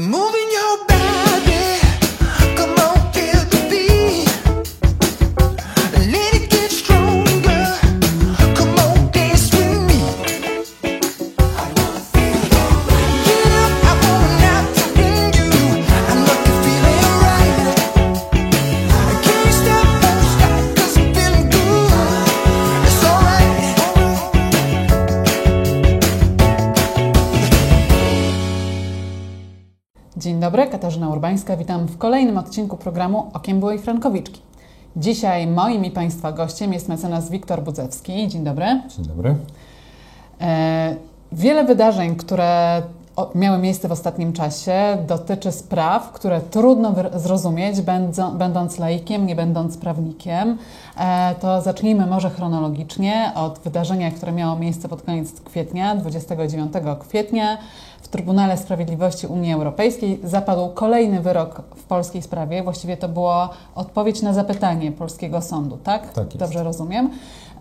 Moving Katarzyna Urbańska. Witam w kolejnym odcinku programu Okiem Byłej Frankowiczki. Dzisiaj moim i Państwa gościem jest mecenas Wiktor Budzewski. Dzień dobry. Dzień dobry. E, wiele wydarzeń, które miały miejsce w ostatnim czasie, dotyczy spraw, które trudno zrozumieć, będą, będąc laikiem, nie będąc prawnikiem. E, to zacznijmy może chronologicznie od wydarzenia, które miało miejsce pod koniec kwietnia, 29 kwietnia. W Trybunale Sprawiedliwości Unii Europejskiej zapadł kolejny wyrok w polskiej sprawie. Właściwie to była odpowiedź na zapytanie polskiego sądu, tak? Tak. Dobrze rozumiem.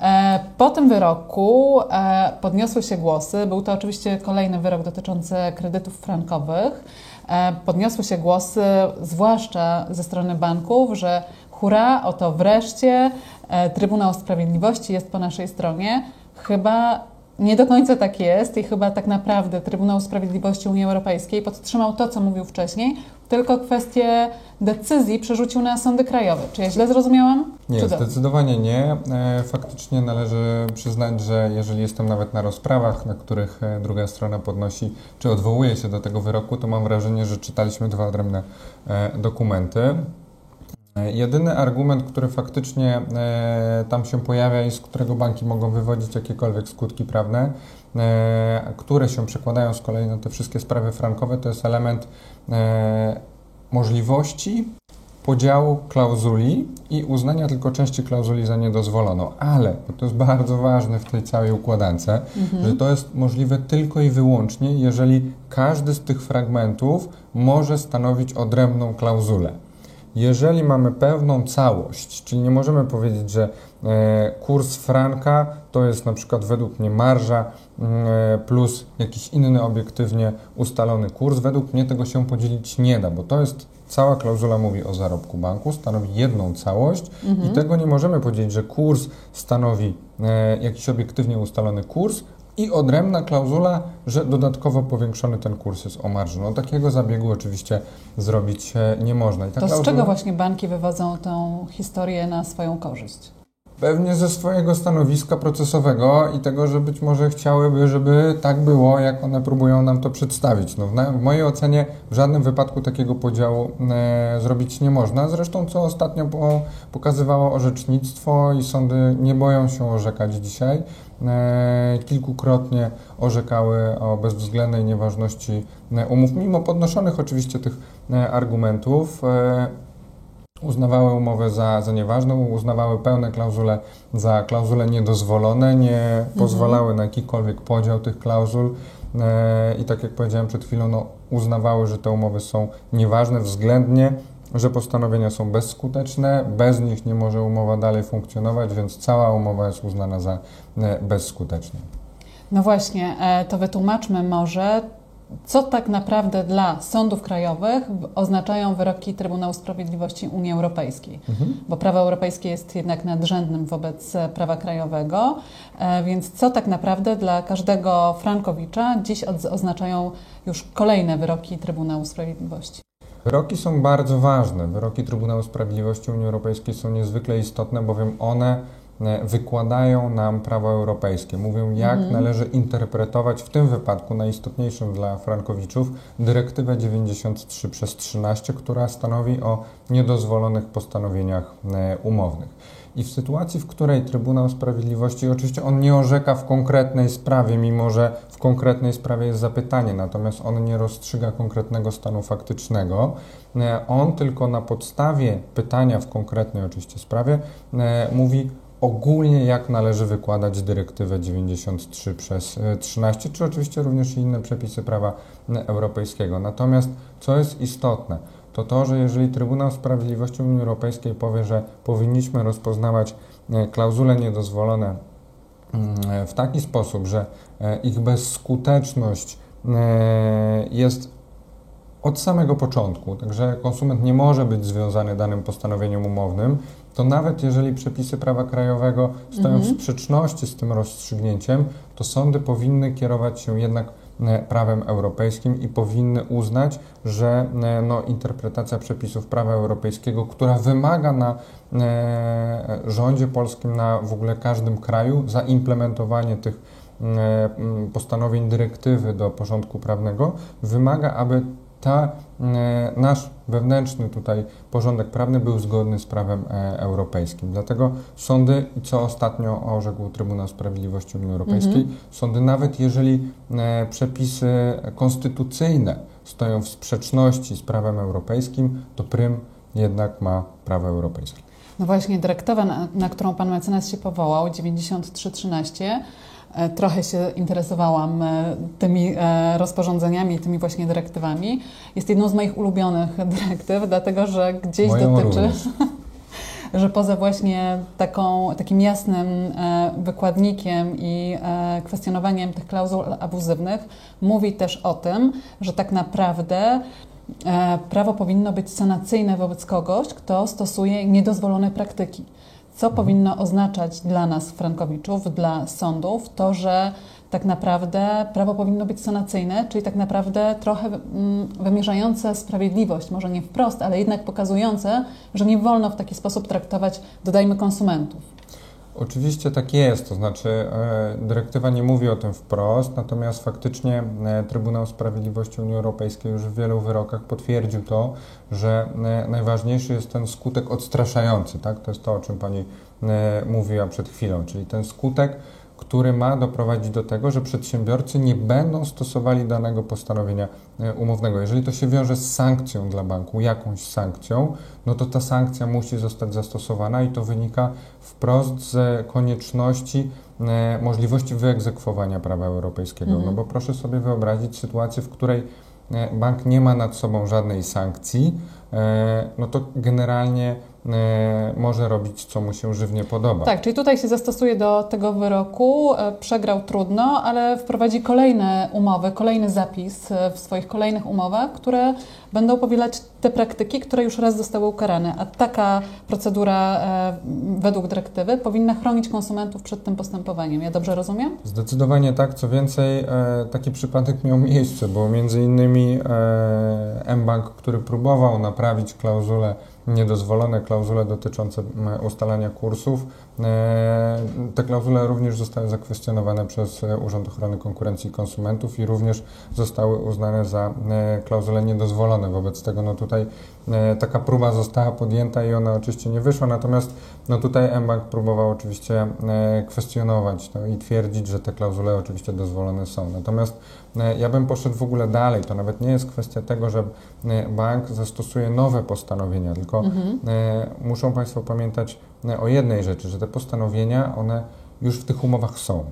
E, Po tym wyroku e, podniosły się głosy. Był to oczywiście kolejny wyrok dotyczący kredytów frankowych. E, Podniosły się głosy, zwłaszcza ze strony banków, że hurra, oto wreszcie Trybunał Sprawiedliwości jest po naszej stronie. Chyba nie do końca tak jest i chyba tak naprawdę Trybunał Sprawiedliwości Unii Europejskiej podtrzymał to, co mówił wcześniej, tylko kwestię decyzji przerzucił na sądy krajowe. Czy ja źle zrozumiałam? Nie, zdecydowanie nie. E, Faktycznie należy przyznać, że jeżeli jestem nawet na rozprawach, na których e, druga strona podnosi czy odwołuje się do tego wyroku, to mam wrażenie, że czytaliśmy dwa odrębne e, dokumenty. E, Jedyny argument, który faktycznie e, tam się pojawia i z którego banki mogą wywodzić jakiekolwiek skutki prawne, e, które się przekładają z kolei na te wszystkie sprawy frankowe, to jest element możliwości podziału klauzuli i uznania tylko części klauzuli za niedozwoloną. Ale, bo to jest bardzo ważne w tej całej układance, że to jest możliwe tylko i wyłącznie, jeżeli każdy z tych fragmentów może stanowić odrębną klauzulę. Jeżeli mamy pewną całość, czyli nie możemy powiedzieć, że e, kurs franka to jest na przykład według mnie marża e, plus jakiś inny obiektywnie ustalony kurs, według mnie tego się podzielić nie da, bo to jest cała klauzula mówi o zarobku banku, stanowi jedną całość i tego nie możemy powiedzieć, że kurs stanowi e, jakiś obiektywnie ustalony kurs, i odrębna klauzula, że dodatkowo powiększony ten kurs jest o marżę. No takiego zabiegu oczywiście zrobić e, nie można. To z klauzula- czego właśnie banki wywodzą tą historię na swoją korzyść? Pewnie ze swojego stanowiska procesowego i tego, że być może chciałyby, żeby tak było, jak one próbują nam to przedstawić. No, w, na, w mojej ocenie w żadnym wypadku takiego podziału e, zrobić nie można. Zresztą, co ostatnio po, pokazywało orzecznictwo i sądy nie boją się orzekać dzisiaj. E, kilkukrotnie orzekały o bezwzględnej nieważności e, umów, mimo podnoszonych oczywiście tych e, argumentów. E, uznawały umowę za, za nieważną, uznawały pełne klauzule za klauzule niedozwolone, nie pozwalały na jakikolwiek podział tych klauzul e, i tak jak powiedziałem przed chwilą, no, uznawały, że te umowy są nieważne względnie, że postanowienia są bezskuteczne, bez nich nie może umowa dalej funkcjonować, więc cała umowa jest uznana za e, bezskuteczną. No właśnie, e, to wytłumaczmy może, co tak naprawdę dla sądów krajowych oznaczają wyroki Trybunału Sprawiedliwości Unii Europejskiej. Bo prawo europejskie jest jednak nadrzędnym wobec prawa krajowego, e, więc co tak naprawdę dla każdego Frankowicza dziś oznaczają już kolejne wyroki Trybunału Sprawiedliwości? Wyroki są bardzo ważne. Wyroki Trybunału Sprawiedliwości Unii Europejskiej są niezwykle istotne, bowiem one wykładają nam prawo europejskie. Mówią, jak należy interpretować w tym wypadku najistotniejszym dla frankowiczów dyrektywę 93 przez 13, która stanowi o niedozwolonych postanowieniach e, umownych. I w sytuacji, w której Trybunał Sprawiedliwości, oczywiście on nie orzeka w konkretnej sprawie, mimo że w konkretnej sprawie jest zapytanie, natomiast on nie rozstrzyga konkretnego stanu faktycznego, e, on tylko na podstawie pytania w konkretnej oczywiście sprawie e, mówi ogólnie, jak należy wykładać dyrektywę 93 przez e, 13, czy oczywiście również inne przepisy prawa e, europejskiego. Natomiast co jest istotne, to to, że jeżeli Trybunał Sprawiedliwości Unii Europejskiej powie, że powinniśmy rozpoznawać e, klauzule niedozwolone mm, w taki sposób, że e, ich bezskuteczność e, jest od samego początku, także konsument nie może być związany danym postanowieniem umownym, to nawet jeżeli przepisy prawa krajowego stoją w sprzeczności z tym rozstrzygnięciem, to sądy powinny kierować się jednak e, prawem europejskim i powinny uznać, że e, no, interpretacja przepisów prawa europejskiego, która wymaga na e, rządzie polskim, na w ogóle każdym kraju zaimplementowanie tych e, postanowień dyrektywy do porządku prawnego, wymaga, aby ta, e, nasz wewnętrzny tutaj porządek prawny był zgodny z prawem e, europejskim. Dlatego sądy, i co ostatnio orzekł Trybunał Sprawiedliwości Unii Europejskiej, sądy nawet jeżeli e, przepisy konstytucyjne stoją w sprzeczności z prawem europejskim, to prym jednak ma prawo europejskie. No właśnie, dyrektywa, na, na którą pan mecenas się powołał, 9313, e, trochę się interesowałam e, tymi e, rozporządzeniami, tymi właśnie dyrektywami. Jest jedną z moich ulubionych dyrektyw, dlatego że gdzieś Moją dotyczy, również. że poza właśnie taką, takim jasnym e, wykładnikiem i e, kwestionowaniem tych klauzul abuzywnych, mówi też o tym, że tak naprawdę e, prawo powinno być sanacyjne wobec kogoś, kto stosuje niedozwolone praktyki. Co powinno oznaczać dla nas, frankowiczów, dla sądów, to, że tak naprawdę prawo powinno być sanacyjne, czyli tak naprawdę trochę mm, wymierzające sprawiedliwość, może nie wprost, ale jednak pokazujące, że nie wolno w taki sposób traktować, dodajmy, konsumentów. Oczywiście tak jest, to znaczy e, dyrektywa nie mówi o tym wprost, natomiast faktycznie e, Trybunał Sprawiedliwości Unii Europejskiej już w wielu wyrokach potwierdził to, że e, najważniejszy jest ten skutek odstraszający, tak? To jest to, o czym Pani mówiła przed chwilą, czyli ten skutek, który ma doprowadzić do tego, że przedsiębiorcy nie będą stosowali danego postanowienia e, umownego. Jeżeli to się wiąże z sankcją dla banku, jakąś sankcją, no to ta sankcja musi zostać zastosowana i to wynika wprost z konieczności e, możliwości wyegzekwowania prawa europejskiego. Mhm. No bo proszę sobie wyobrazić sytuację, w której e, bank nie ma nad sobą żadnej sankcji, no to generalnie e, może robić, co mu się żywnie podoba. Tak, czyli tutaj się zastosuje do tego wyroku, e, przegrał trudno, ale wprowadzi kolejne umowy, kolejny zapis e, w swoich kolejnych umowach, które będą powielać te praktyki, które już raz zostały ukarane. A taka procedura e, według dyrektywy powinna chronić konsumentów przed tym postępowaniem. Ja dobrze rozumiem? Zdecydowanie tak. Co więcej, e, taki przypadek miał miejsce, bo między innymi e, mBank, który próbował naprawić klauzule niedozwolone, klauzule dotyczące m, ustalania kursów, te klauzule również zostały zakwestionowane przez e, Urząd Ochrony Konkurencji i Konsumentów i również zostały uznane za e, klauzule niedozwolone. Wobec tego no tutaj e, taka próba została podjęta i ona oczywiście nie wyszła, natomiast no tutaj mBank próbował oczywiście e, kwestionować to i twierdzić, że te klauzule oczywiście dozwolone są. Natomiast e, ja bym poszedł w ogóle dalej. To nawet nie jest kwestia tego, że e, bank zastosuje nowe postanowienia, tylko Mhm. e, muszą Państwo pamiętać e, o jednej rzeczy, że te postanowienia, one już w tych umowach są.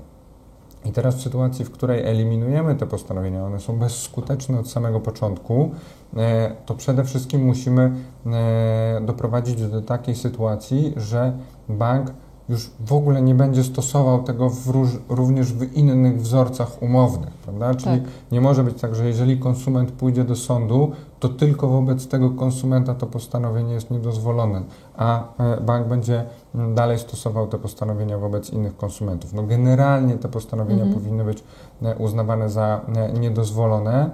I teraz w sytuacji, w której eliminujemy te postanowienia, one są bezskuteczne od samego początku, e, to przede wszystkim musimy e, doprowadzić do takiej sytuacji, że bank już w ogóle nie będzie stosował tego w róż, również w innych wzorcach umownych, prawda? Czyli Tak. nie może być tak, że jeżeli konsument pójdzie do sądu, to tylko wobec tego konsumenta to postanowienie jest niedozwolone, a e, bank będzie m, dalej stosował te postanowienia wobec innych konsumentów. No generalnie te postanowienia Mhm. powinny być e, uznawane za e, niedozwolone,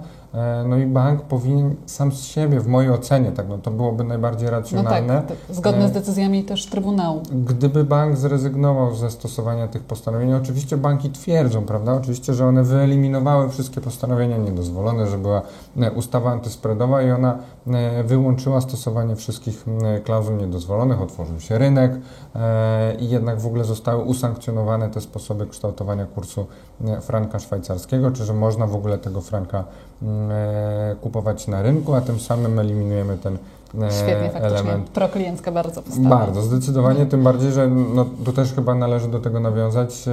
no i bank powinien sam z siebie, w mojej ocenie, tak, no to byłoby najbardziej No racjonalne, tak, tak, zgodne z decyzjami też Trybunału. Gdyby bank zrezygnował ze stosowania tych postanowień, oczywiście banki twierdzą, prawda? Oczywiście, że one wyeliminowały wszystkie postanowienia niedozwolone, że była ustawa antyspreadowa i ona wyłączyła stosowanie wszystkich klauzul niedozwolonych, otworzył się rynek e, i jednak w ogóle zostały usankcjonowane te sposoby kształtowania kursu e, franka szwajcarskiego, czy że można w ogóle tego franka m, e, kupować na rynku, a tym samym eliminujemy ten Świetnie, faktycznie. element Prokliencka bardzo postawa. bardzo, zdecydowanie, tym bardziej, że no, tu też chyba należy do tego nawiązać.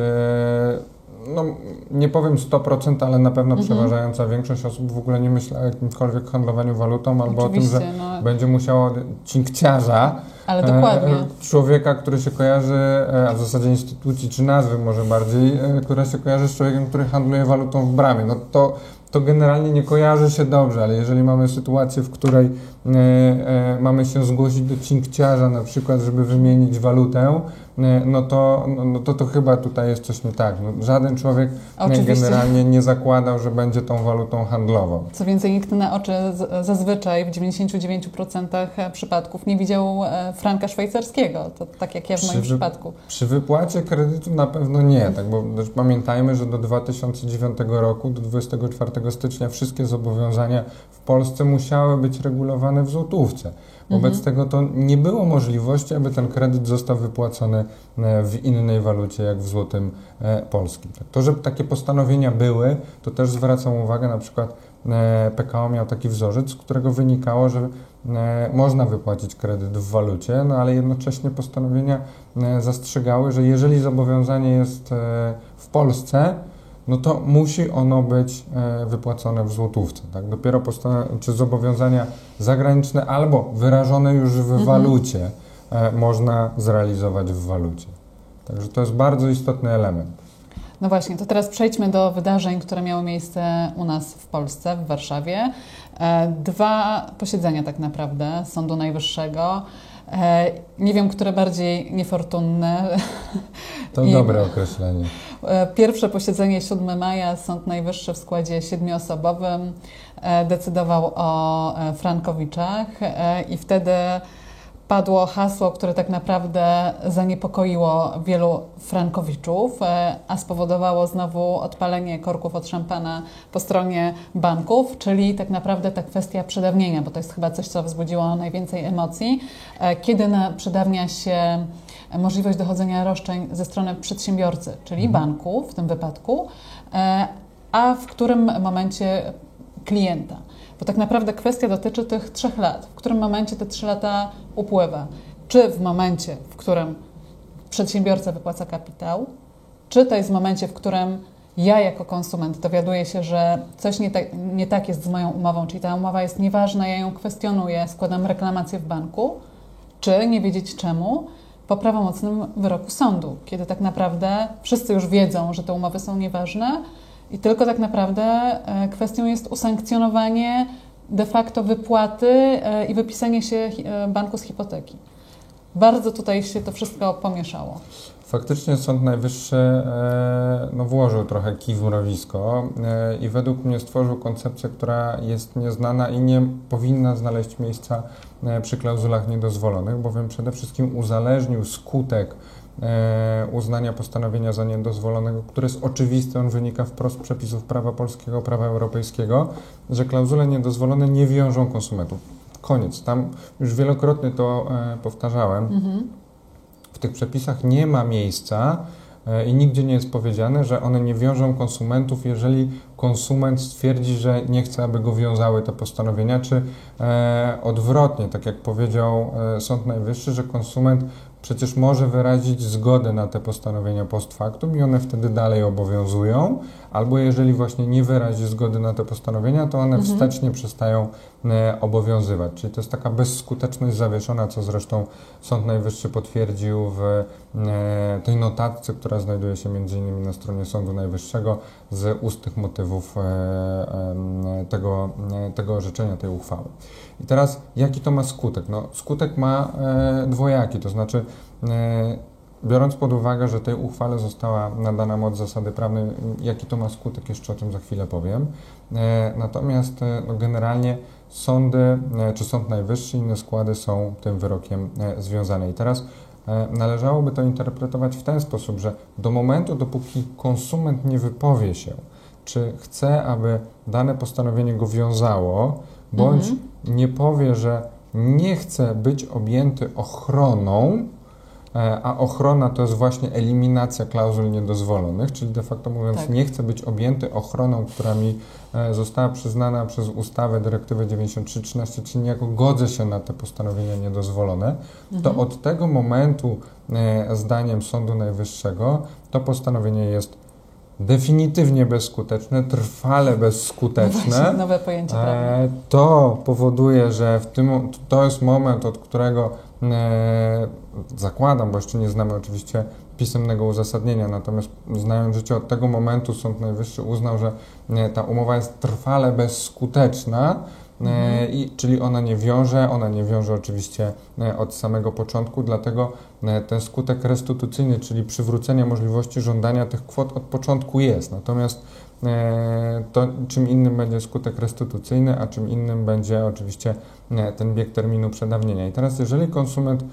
No, nie powiem 100%, ale na pewno Mhm. przeważająca większość osób w ogóle nie myśli o jakimkolwiek handlowaniu walutą albo o tym, że Oczywiście, no, będzie musiało cinkciarza, ale e, dokładnie. człowieka, który się kojarzy, e, a w zasadzie instytucji czy nazwy może bardziej, e, która się kojarzy z człowiekiem, który handluje walutą w bramie. No to, to generalnie nie kojarzy się dobrze, ale jeżeli mamy sytuację, w której e, e, mamy się zgłosić do cinkciarza na przykład, żeby wymienić walutę, e, no, to, no, no to to chyba tutaj jest coś nie tak. No, żaden człowiek e, Oczywiście. generalnie nie zakładał, że będzie tą walutą handlował. Co więcej, nikt na oczy z- zazwyczaj w 99% przypadków nie widział e, franka szwajcarskiego. To tak jak ja w moim Przy wy- przypadku. Przy wypłacie kredytu na pewno nie, tak, bo też pamiętajmy, że do 2009 roku, do 24 stycznia wszystkie zobowiązania w Polsce musiały być regulowane w złotówce. Wobec tego to nie było możliwości, aby ten kredyt został wypłacony e, w innej walucie, jak w złotym e, polskim. To, że takie postanowienia były, to też zwracam uwagę, na przykład e, PKO miał taki wzorzec, z którego wynikało, że można wypłacić kredyt w walucie, no ale jednocześnie postanowienia zastrzegały, że jeżeli zobowiązanie jest w Polsce, no to musi ono być e, wypłacone w złotówce. Tak? Dopiero postanow- czy zobowiązania zagraniczne albo wyrażone już w walucie e, można zrealizować w walucie. Także to jest bardzo istotny element. No właśnie, to teraz przejdźmy do wydarzeń, które miały miejsce u nas w Polsce, w Warszawie. E, Dwa posiedzenia tak naprawdę Sądu Najwyższego. E, Nie wiem, które bardziej niefortunne. To I- dobre określenie. E, Pierwsze posiedzenie 7 maja, Sąd Najwyższy w składzie siedmioosobowym e, decydował o Frankowiczach i wtedy padło hasło, które tak naprawdę zaniepokoiło wielu Frankowiczów, e, a spowodowało znowu odpalenie korków od szampana po stronie banków, czyli tak naprawdę ta kwestia przedawnienia, bo to jest chyba coś, co wzbudziło najwięcej emocji. E, Kiedy przedawnia się możliwość dochodzenia roszczeń ze strony przedsiębiorcy, czyli banku w tym wypadku, e, a w którym momencie klienta. Bo tak naprawdę kwestia dotyczy tych trzech lat. W którym momencie te trzy lata upływa? Czy w momencie, w którym przedsiębiorca wypłaca kapitał, czy to jest w momencie, w którym ja jako konsument dowiaduję się, że coś nie tak, nie tak jest z moją umową, czyli ta umowa jest nieważna, ja ją kwestionuję, składam reklamację w banku, czy nie wiedzieć czemu, po prawomocnym wyroku sądu, kiedy tak naprawdę wszyscy już wiedzą, że te umowy są nieważne i tylko tak naprawdę e, kwestią jest usankcjonowanie de facto wypłaty e, i wypisanie się e, banku z hipoteki. Bardzo tutaj się to wszystko pomieszało. Faktycznie Sąd Najwyższy no, włożył trochę kij w mrowisko i według mnie stworzył koncepcję, która jest nieznana i nie powinna znaleźć miejsca przy klauzulach niedozwolonych, bowiem przede wszystkim uzależnił skutek uznania postanowienia za niedozwolonego, które jest oczywiste, on wynika wprost z przepisów prawa polskiego, prawa europejskiego, że klauzule niedozwolone nie wiążą konsumentów. Koniec. Tam już wielokrotnie to e, powtarzałem. W tych przepisach nie ma miejsca e, i nigdzie nie jest powiedziane, że one nie wiążą konsumentów, jeżeli konsument stwierdzi, że nie chce, aby go wiązały te postanowienia, czy e, odwrotnie, tak jak powiedział e, Sąd Najwyższy, że konsument przecież może wyrazić zgodę na te postanowienia post factum i one wtedy dalej obowiązują, albo jeżeli właśnie nie wyrazi zgody na te postanowienia, to one wstecznie przestają e, obowiązywać. Czyli to jest taka bezskuteczność zawieszona, co zresztą Sąd Najwyższy potwierdził w e, tej notatce, która znajduje się między innymi na stronie Sądu Najwyższego z ustnych motywów e, tego, tego orzeczenia, tej uchwały. I teraz jaki to ma skutek? No, skutek ma e, dwojaki, to znaczy e, biorąc pod uwagę, że tej uchwale została nadana moc zasady prawnej, jaki to ma skutek, jeszcze o tym za chwilę powiem. E, natomiast e, no, generalnie sądy, e, czy Sąd Najwyższy, inne składy są tym wyrokiem e, związane. I teraz należałoby to interpretować w ten sposób, że do momentu, dopóki konsument nie wypowie się, czy chce, aby dane postanowienie go wiązało, bądź nie powie, że nie chce być objęty ochroną, e, a ochrona to jest właśnie eliminacja klauzul niedozwolonych, czyli de facto mówiąc, Tak. nie chce być objęty ochroną, która mi e, została przyznana przez ustawę, dyrektywę 9313, czyli niejako godzę się na te postanowienia niedozwolone, to od tego momentu, e, zdaniem Sądu Najwyższego, to postanowienie jest definitywnie bezskuteczne, trwale bezskuteczne. Właśnie, nowe pojęcie prawne. E, To powoduje, że w tym, to jest moment, od którego e, zakładam, bo jeszcze nie znamy oczywiście pisemnego uzasadnienia. Natomiast znając życie od tego momentu Sąd Najwyższy uznał, że e, ta umowa jest trwale bezskuteczna, e, i, czyli ona nie wiąże, ona nie wiąże oczywiście e, od samego początku, dlatego e, ten skutek restytucyjny, czyli przywrócenie możliwości żądania tych kwot od początku jest. Natomiast to czym innym będzie skutek restytucyjny, a czym innym będzie oczywiście ten bieg terminu przedawnienia. I teraz jeżeli konsument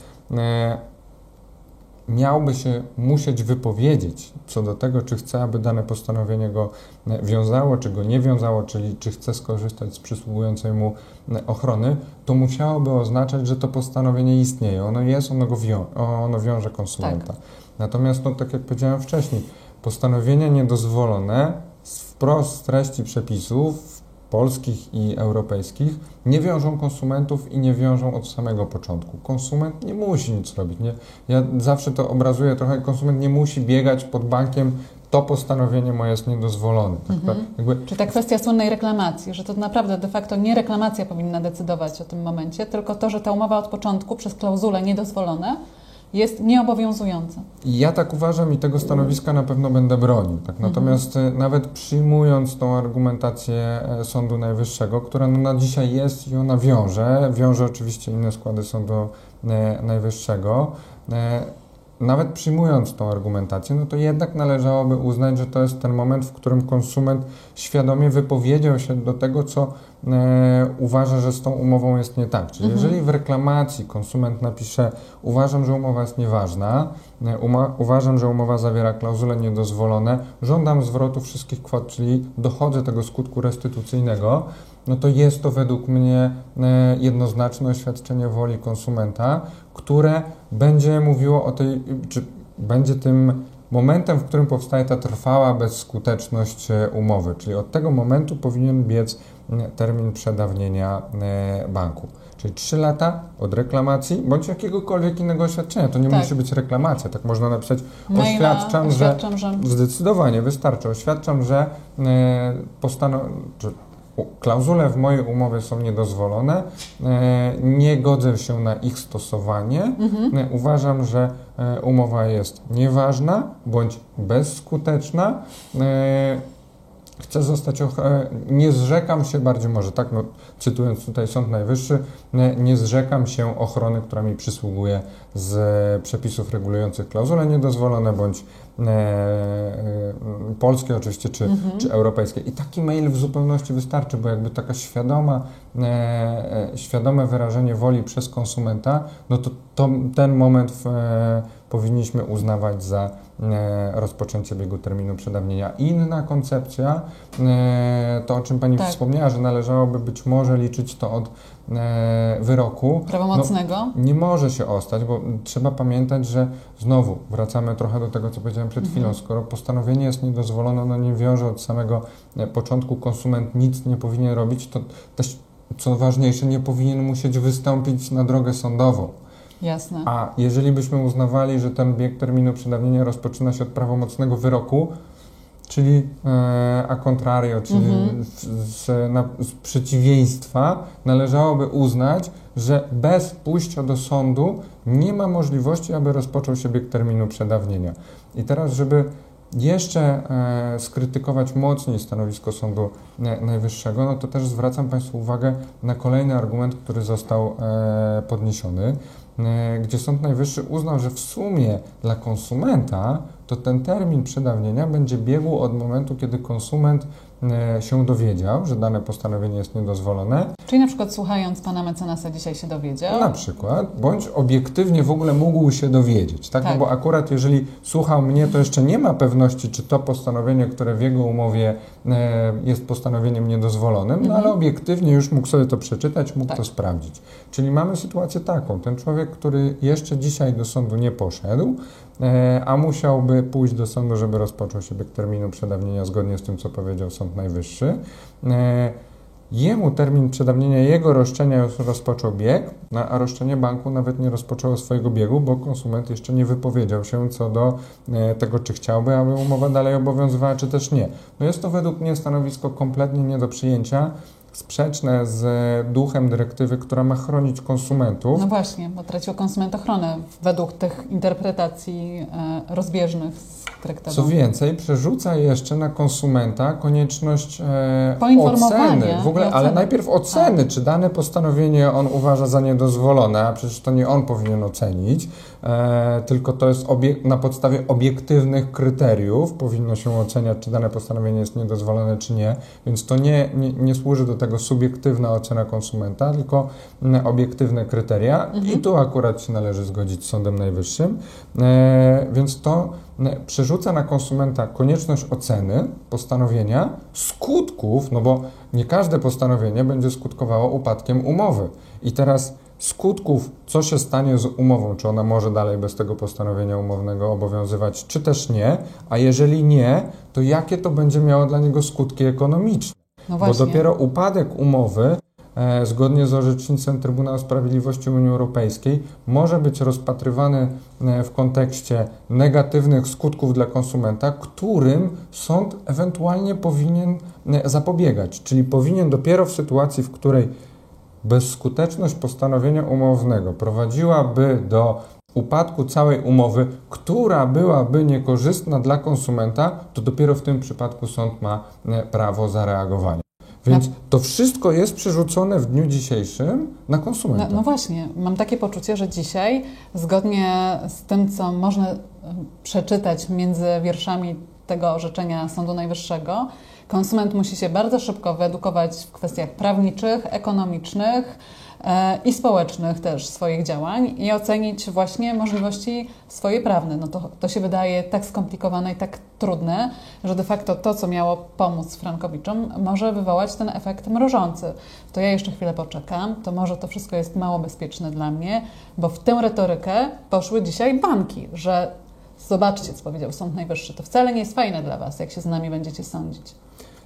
miałby się musieć wypowiedzieć co do tego, czy chce, aby dane postanowienie go e, wiązało, czy go nie wiązało, czyli czy chce skorzystać z przysługującej mu e, ochrony, to musiałoby oznaczać, że to postanowienie istnieje. Ono jest, ono, go wią- ono wiąże konsumenta. Natomiast, no, tak jak powiedziałem wcześniej, postanowienia niedozwolone wprost z treści przepisów polskich i europejskich nie wiążą konsumentów i nie wiążą od samego początku. Konsument nie musi nic robić. Nie? Ja zawsze to obrazuję trochę, konsument nie musi biegać pod bankiem, to postanowienie moje jest niedozwolone. Tak, Mhm. jakby Czy ta kwestia słynnej reklamacji, że to naprawdę de facto nie reklamacja powinna decydować o tym momencie, tylko to, że ta umowa od początku przez klauzule niedozwolone jest nieobowiązująca. I Ja tak uważam i tego stanowiska na pewno będę bronił. Tak? Natomiast e, nawet przyjmując tą argumentację e, Sądu Najwyższego, która no na dzisiaj jest i ona wiąże, wiąże oczywiście inne składy Sądu e, Najwyższego, e, nawet przyjmując tą argumentację, no to jednak należałoby uznać, że to jest ten moment, w którym konsument świadomie wypowiedział się do tego, co e, uważa, że z tą umową jest nie tak. Czyli jeżeli w reklamacji konsument napisze, uważam, że umowa jest nieważna, e, uma, uważam, że umowa zawiera klauzule niedozwolone, żądam zwrotu wszystkich kwot, czyli dochodzę tego skutku restytucyjnego, no to jest to według mnie e, jednoznaczne oświadczenie woli konsumenta, które będzie mówiło o tej, czy będzie tym momentem, w którym powstaje ta trwała bezskuteczność e, umowy, czyli od tego momentu powinien biec m, termin przedawnienia e, banku. Czyli 3 lata od reklamacji bądź jakiegokolwiek innego oświadczenia. To nie Tak. musi być reklamacja, tak można napisać. Maila, Oświadczam, że oświadczam, że Zdecydowanie wystarczy. Oświadczam, że e, postano- że u- klauzule w mojej umowie są niedozwolone, e, nie godzę się na ich stosowanie. Mhm. E, uważam, że e, umowa jest nieważna bądź bezskuteczna. Chcę zostać, nie zrzekam się, bardziej może tak, no, cytując tutaj Sąd Najwyższy, nie, zrzekam się ochrony, która mi przysługuje z przepisów regulujących klauzule niedozwolone, bądź polskie oczywiście, czy, czy europejskie. I taki mail w zupełności wystarczy, bo jakby taka świadoma, e, e, świadome wyrażenie woli przez konsumenta, no to, to ten moment w, e, powinniśmy uznawać za e, rozpoczęcie biegu terminu przedawnienia. Inna koncepcja, e, to o czym Pani Tak. wspomniała, że należałoby być może liczyć to od e, wyroku. prawomocnego. Nie może się ostać, bo trzeba pamiętać, że znowu wracamy trochę do tego, co powiedziałem przed chwilą. Skoro postanowienie jest niedozwolone, ono nie wiąże od samego początku, konsument nic nie powinien robić, to też, co ważniejsze, nie powinien musieć wystąpić na drogę sądową. Jasne. A jeżeli byśmy uznawali, że ten bieg terminu przedawnienia rozpoczyna się od prawomocnego wyroku, czyli e, a contrario, czyli Mhm. z, na, z przeciwieństwa, należałoby uznać, że bez pójścia do sądu nie ma możliwości, aby rozpoczął się bieg terminu przedawnienia. I teraz, żeby jeszcze e, skrytykować mocniej stanowisko Sądu e, Najwyższego, no to też zwracam Państwu uwagę na kolejny argument, który został e, podniesiony, gdzie Sąd Najwyższy uznał, że w sumie dla konsumenta to ten termin przedawnienia będzie biegł od momentu, kiedy konsument e, się dowiedział, że dane postanowienie jest niedozwolone, Czyli na przykład słuchając pana mecenasa dzisiaj się dowiedział. na przykład, bądź obiektywnie w ogóle mógł się dowiedzieć, tak? Tak. No bo akurat jeżeli słuchał mnie, to jeszcze nie ma pewności, czy to postanowienie, które w jego umowie e, jest postanowieniem niedozwolonym, no ale obiektywnie już mógł sobie to przeczytać, mógł Tak. to sprawdzić. Czyli mamy sytuację taką, ten człowiek, który jeszcze dzisiaj do sądu nie poszedł, e, a musiałby pójść do sądu, żeby rozpoczął się bieg terminu przedawnienia zgodnie z tym, co powiedział Sąd Najwyższy, e, Jemu termin przedawnienia jego roszczenia już rozpoczął bieg, no, a roszczenie banku nawet nie rozpoczęło swojego biegu, bo konsument jeszcze nie wypowiedział się co do e, tego, czy chciałby, aby umowa dalej obowiązywała, czy też nie. No jest to według mnie stanowisko kompletnie nie do przyjęcia. Sprzeczne z duchem dyrektywy, która ma chronić konsumentów. No właśnie, bo tracił konsument ochronę według tych interpretacji e, rozbieżnych z traktatu. Co więcej, przerzuca jeszcze na konsumenta konieczność e, oceny, w ogóle, ale najpierw oceny, czy dane postanowienie on uważa za niedozwolone, a przecież to nie on powinien ocenić, tylko to jest na podstawie obiektywnych kryteriów powinno się oceniać, czy dane postanowienie jest niedozwolone, czy nie, więc to nie, nie, nie służy do tego subiektywna ocena konsumenta, tylko mm, obiektywne kryteria. I tu akurat się należy zgodzić z Sądem Najwyższym, e, więc to przerzuca na konsumenta konieczność oceny postanowienia, skutków, no bo nie każde postanowienie będzie skutkowało upadkiem umowy. I teraz skutków, co się stanie z umową, czy ona może dalej bez tego postanowienia umownego obowiązywać, czy też nie, a jeżeli nie, to jakie to będzie miało dla niego skutki ekonomiczne. No Bo dopiero upadek umowy, e, zgodnie z orzecznictwem Trybunału Sprawiedliwości Unii Europejskiej, może być rozpatrywany e, w kontekście negatywnych skutków dla konsumenta, którym sąd ewentualnie powinien e, zapobiegać. Czyli powinien dopiero w sytuacji, w której bezskuteczność postanowienia umownego prowadziłaby do upadku całej umowy, która byłaby niekorzystna dla konsumenta, to dopiero w tym przypadku sąd ma e, prawo zareagowania. Więc to wszystko jest przerzucone w dniu dzisiejszym na No, konsumenta. no właśnie, mam takie poczucie, że dzisiaj, zgodnie z tym, co można e, przeczytać między wierszami tego orzeczenia Sądu Najwyższego, konsument musi się bardzo szybko wyedukować w kwestiach prawniczych, ekonomicznych e, i społecznych też swoich działań i ocenić właśnie możliwości swoje prawne. No to, to się wydaje tak skomplikowane i tak trudne, że de facto to, co miało pomóc Frankowiczom, może wywołać ten efekt mrożący. To ja jeszcze chwilę poczekam, to może to wszystko jest mało bezpieczne dla mnie, bo w tę retorykę poszły dzisiaj banki, że zobaczcie, co powiedział Sąd Najwyższy, to wcale nie jest fajne dla Was, jak się z nami będziecie sądzić.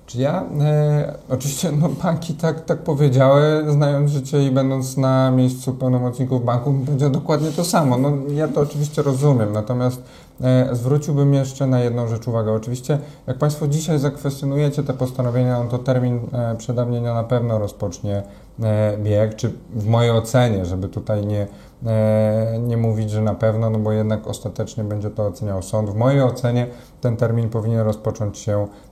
Czy ja, e, oczywiście no, banki tak, tak powiedziały, znając życie i będąc na miejscu pełnomocników banku, będzie dokładnie to samo. No, ja to oczywiście rozumiem, natomiast e, zwróciłbym jeszcze na jedną rzecz uwagę. Oczywiście, jak Państwo dzisiaj zakwestionujecie te postanowienia, no to termin e, przedawnienia na pewno rozpocznie e, bieg, czy w mojej ocenie, żeby tutaj nie, nie mówić, że na pewno, no bo jednak ostatecznie będzie to oceniał sąd. W mojej ocenie ten termin powinien rozpocząć się e,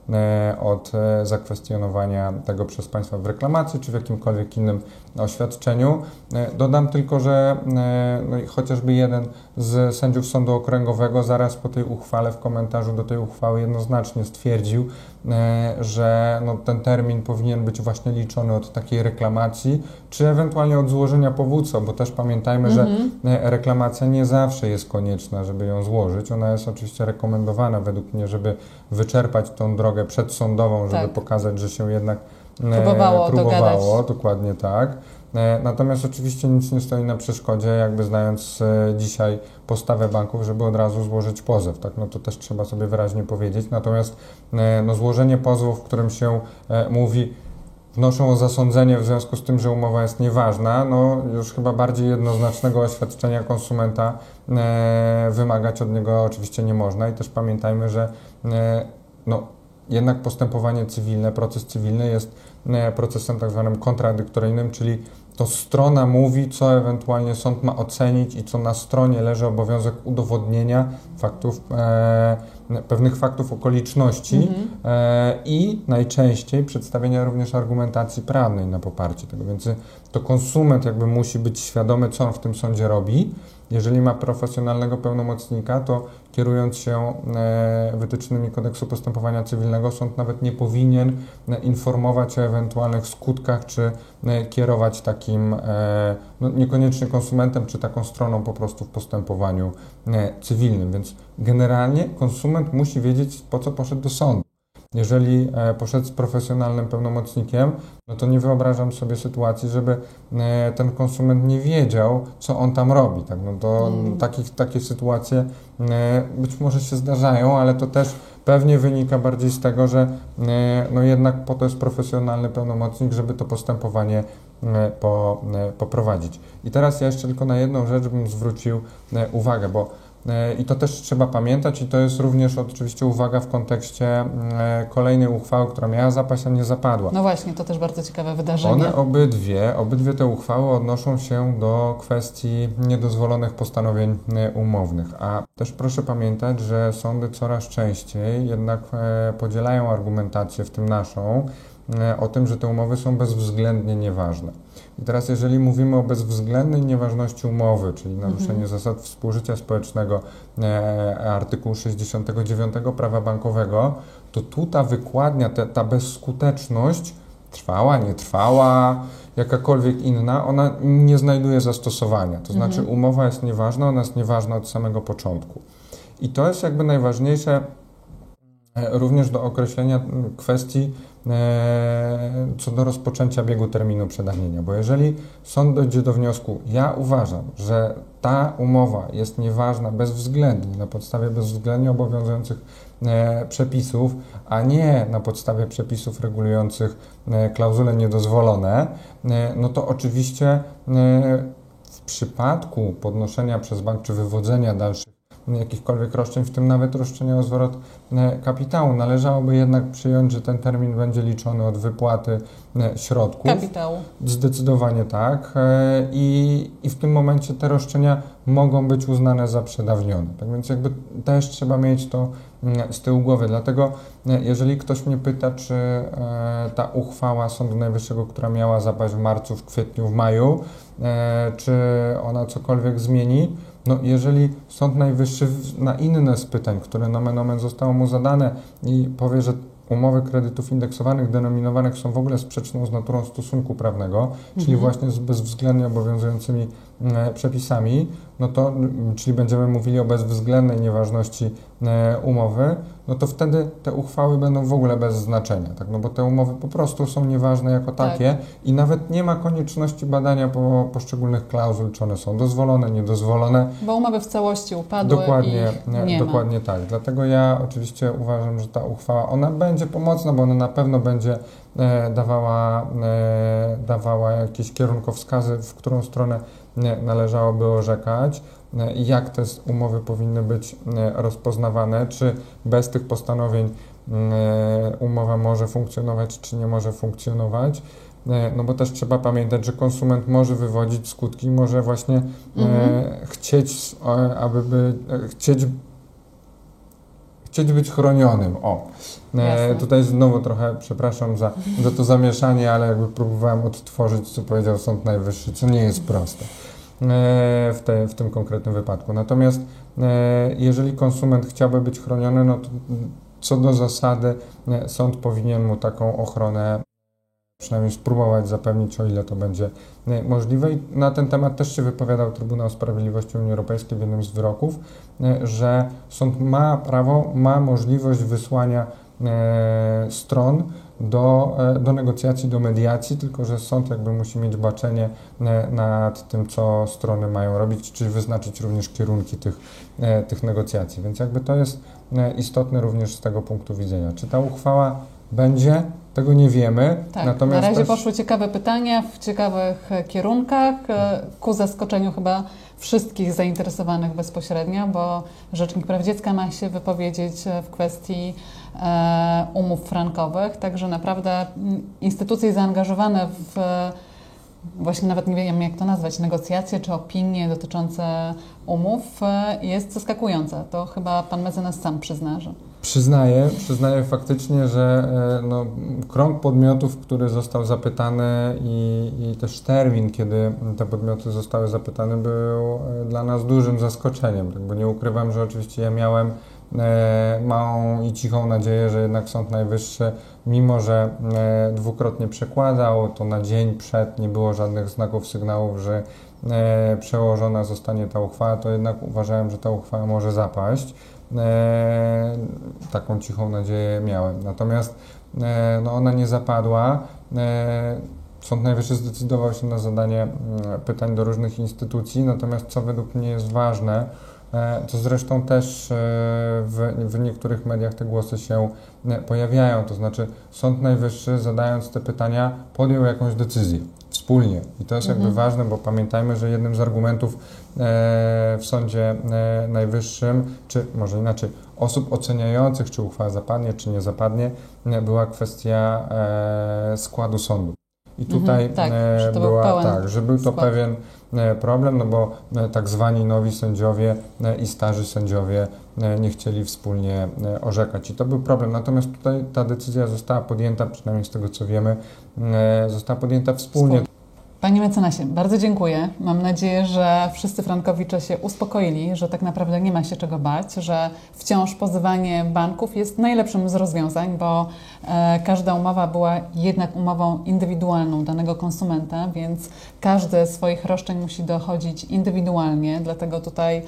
od e, zakwestionowania tego przez Państwa w reklamacji czy w jakimkolwiek innym oświadczeniu. E, Dodam tylko, że e, no chociażby jeden z sędziów Sądu Okręgowego zaraz po tej uchwale w komentarzu do tej uchwały jednoznacznie stwierdził, e, że no, ten termin powinien być właśnie liczony od takiej reklamacji, czy ewentualnie od złożenia powództwa, bo też pamiętajmy, że e, reklamacja nie zawsze jest konieczna, żeby ją złożyć. Ona jest oczywiście rekomendowana według mnie, żeby wyczerpać tą drogę przedsądową, żeby Tak. pokazać, że się jednak e, Próbowało próbowało dokładnie tak. E, Natomiast oczywiście nic nie stoi na przeszkodzie, jakby znając e, dzisiaj postawę banków, żeby od razu złożyć pozew, tak? No to też trzeba sobie wyraźnie powiedzieć. Natomiast no, złożenie pozwu, w którym się mówi, wnoszą o zasądzenie w związku z tym, że umowa jest nieważna, no już chyba bardziej jednoznacznego oświadczenia konsumenta wymagać od niego oczywiście nie można i też pamiętajmy, że no, jednak postępowanie cywilne, proces cywilny jest e, procesem tak zwanym kontradyktoryjnym, czyli to strona mówi, co ewentualnie sąd ma ocenić i co na stronie leży obowiązek udowodnienia faktów, e, pewnych faktów okoliczności e, i najczęściej przedstawienia również argumentacji prawnej na poparcie tego. Więc to konsument jakby musi być świadomy, co on w tym sądzie robi. Jeżeli ma profesjonalnego pełnomocnika, to kierując się e, wytycznymi kodeksu postępowania cywilnego, sąd nawet nie powinien e, informować o ewentualnych skutkach, czy e, kierować takim no, niekoniecznie konsumentem, czy taką stroną po prostu w postępowaniu cywilnym. Więc generalnie konsument musi wiedzieć, po co poszedł do sądu. Jeżeli e, poszedł z profesjonalnym pełnomocnikiem, no to nie wyobrażam sobie sytuacji, żeby e, ten konsument nie wiedział, co on tam robi. Tak? No to Mm. takich, takie sytuacje e, być może się zdarzają, ale to też pewnie wynika bardziej z tego, że no jednak po to jest profesjonalny pełnomocnik, żeby to postępowanie po, poprowadzić. I teraz ja jeszcze tylko na jedną rzecz bym zwrócił uwagę, bo I to też trzeba pamiętać i to jest również oczywiście uwaga w kontekście e, kolejnej uchwały, która miała zapaść, a nie zapadła. No właśnie, to też bardzo ciekawe wydarzenie. One obydwie, obydwie te uchwały odnoszą się do kwestii niedozwolonych postanowień e, umownych. A też proszę pamiętać, że sądy coraz częściej jednak e, podzielają argumentację, w tym naszą, e, o tym, że te umowy są bezwzględnie nieważne. I teraz, jeżeli mówimy o bezwzględnej nieważności umowy, czyli naruszenie zasad współżycia społecznego, e, artykułu 69 prawa bankowego, to tu ta wykładnia, te, ta bezskuteczność trwała, nie trwała, jakakolwiek inna, ona nie znajduje zastosowania. To znaczy umowa jest nieważna, ona jest nieważna od samego początku. I to jest jakby najważniejsze e, również do określenia kwestii e, co do rozpoczęcia biegu terminu przedawnienia. Bo jeżeli sąd dojdzie do wniosku, ja uważam, że ta umowa jest nieważna bezwzględnie, na podstawie bezwzględnie obowiązujących e, przepisów, a nie na podstawie przepisów regulujących e, klauzule niedozwolone, e, no to oczywiście e, w przypadku podnoszenia przez bank czy wywodzenia dalszych jakichkolwiek roszczeń, w tym nawet roszczenia o zwrot e, kapitału, należałoby jednak przyjąć, że ten termin będzie liczony od wypłaty e, środków. Kapitału. Zdecydowanie tak. E, I, I w tym momencie te roszczenia mogą być uznane za przedawnione. Tak więc jakby też trzeba mieć to mm, z tyłu głowy. Dlatego jeżeli ktoś mnie pyta, czy ta uchwała Sądu Najwyższego, która miała zapaść w marcu, w kwietniu, w maju, czy ona cokolwiek zmieni, no jeżeli Sąd Najwyższy na inne z pytań, które nomen omen zostało mu zadane i powie, że umowy kredytów indeksowanych, denominowanych są w ogóle sprzeczną z naturą stosunku prawnego, czyli właśnie z bezwzględnie obowiązującymi e, przepisami, no to, czyli będziemy mówili o bezwzględnej nieważności e, umowy, no to wtedy te uchwały będą w ogóle bez znaczenia, tak? no bo te umowy po prostu są nieważne jako Tak. takie i nawet nie ma konieczności badania po poszczególnych klauzul, czy one są dozwolone, niedozwolone, Bo umowy w całości upadły Dokładnie, nie, nie ma. dokładnie tak. Dlatego ja oczywiście uważam, że ta uchwała, ona będzie pomocna, bo ona na pewno będzie e, dawała, e, dawała jakieś kierunkowskazy, w którą stronę e, należałoby orzekać, jak te umowy powinny być e, rozpoznawane, czy bez tych postanowień e, umowa może funkcjonować, czy nie może funkcjonować. E, No bo też trzeba pamiętać, że konsument może wywodzić skutki, może właśnie e, Mhm. chcieć, e, aby by, e, chcieć, chcieć być chronionym. O, e, tutaj znowu trochę przepraszam za, za to zamieszanie, ale jakby próbowałem odtworzyć, co powiedział Sąd Najwyższy, co nie jest proste e, w, te, w tym konkretnym wypadku. Natomiast e, jeżeli konsument chciałby być chroniony, no to co do zasady e, sąd powinien mu taką ochronę przynajmniej spróbować zapewnić, o ile to będzie e, możliwe. I na ten temat też się wypowiadał Trybunał Sprawiedliwości Unii Europejskiej w jednym z wyroków, e, że sąd ma prawo, ma możliwość wysłania e, stron do, e, do negocjacji, do mediacji, tylko że sąd jakby musi mieć baczenie e, nad tym, co strony mają robić, czyli wyznaczyć również kierunki tych, e, tych negocjacji. Więc jakby to jest istotne również z tego punktu widzenia. Czy ta uchwała będzie? Tego nie wiemy. Tak, Natomiast na razie też... poszły ciekawe pytania w ciekawych kierunkach, ku zaskoczeniu chyba wszystkich zainteresowanych bezpośrednio, bo Rzecznik Praw Dziecka ma się wypowiedzieć w kwestii umów frankowych, także naprawdę mm, instytucje zaangażowane w e, właśnie nawet nie wiem jak to nazwać, negocjacje czy opinie dotyczące umów e, jest zaskakująca. To chyba pan mecenas sam przyzna, że Przyznaję, przyznaję faktycznie, że e, no, krąg podmiotów, który został zapytany i, i też termin, kiedy te podmioty zostały zapytane, był e, dla nas dużym zaskoczeniem. Bo nie ukrywam, że oczywiście ja miałem e, małą i cichą nadzieję, że jednak Sąd Najwyższy, mimo że e, dwukrotnie przekładał, to na dzień przed nie było żadnych znaków, sygnałów, że e, przełożona zostanie ta uchwała, to jednak uważałem, że ta uchwała może zapaść. E, taką cichą nadzieję miałem. Natomiast e, no ona nie zapadła. E, Sąd Najwyższy zdecydował się na zadanie mm, pytań do różnych instytucji, natomiast co według mnie jest ważne, e, to zresztą też e, w, w niektórych mediach te głosy się e, pojawiają, to znaczy Sąd Najwyższy zadając te pytania podjął jakąś decyzję. wspólnie. I to jest jakby ważne, bo pamiętajmy, że jednym z argumentów w Sądzie Najwyższym, czy może inaczej, osób oceniających, czy uchwała zapadnie, czy nie zapadnie, była kwestia składu sądu. I tutaj Mhm, tak, e, była tak, że był to skład. pewien e, problem, no bo e, tak zwani nowi sędziowie i starzy sędziowie nie chcieli wspólnie orzekać. I to był problem. Natomiast tutaj ta decyzja została podjęta, przynajmniej z tego co wiemy, została podjęta wspólnie. Panie mecenasie, bardzo dziękuję. Mam nadzieję, że wszyscy frankowicze się uspokoili, że tak naprawdę nie ma się czego bać, że wciąż pozywanie banków jest najlepszym z rozwiązań, bo e, każda umowa była jednak umową indywidualną danego konsumenta, więc każdy swoich roszczeń musi dochodzić indywidualnie, dlatego tutaj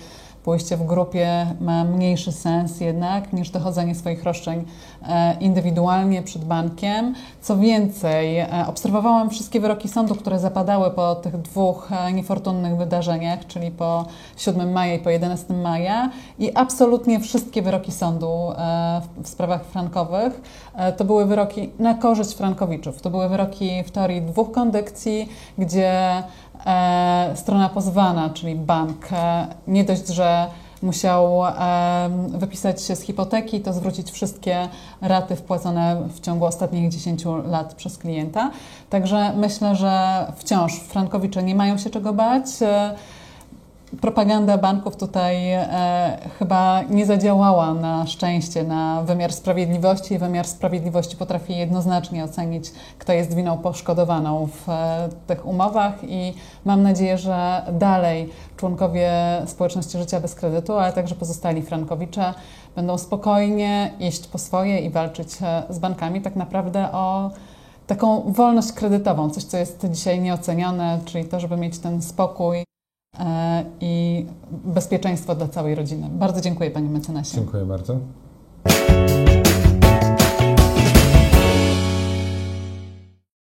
pójście w grupie ma mniejszy sens jednak niż dochodzenie swoich roszczeń e, indywidualnie przed bankiem. Co więcej, e, obserwowałam wszystkie wyroki sądu, które zapadały po tych dwóch e, niefortunnych wydarzeniach, czyli po 7 maja i po 11 maja i absolutnie wszystkie wyroki sądu w- sprawach frankowych to były wyroki na korzyść frankowiczów. To były wyroki w teorii dwóch kondykcji, gdzie e, strona pozwana, czyli bank, e, nie dość, że musiał e, wypisać się z hipoteki, to zwrócić wszystkie raty wpłacone w ciągu ostatnich 10 lat przez klienta. Także myślę, że wciąż frankowicze nie mają się czego bać. Propaganda banków tutaj e, chyba nie zadziałała na szczęście na wymiar sprawiedliwości. Wymiar sprawiedliwości potrafi jednoznacznie ocenić, kto jest winą poszkodowaną w e, tych umowach i mam nadzieję, że dalej członkowie społeczności życia bez kredytu, ale także pozostali frankowicze będą spokojnie iść po swoje i walczyć e, z bankami tak naprawdę o taką wolność kredytową, coś co jest dzisiaj nieocenione, czyli to, żeby mieć ten spokój i bezpieczeństwo dla całej rodziny. Bardzo dziękuję Panie Mecenasie. Dziękuję bardzo.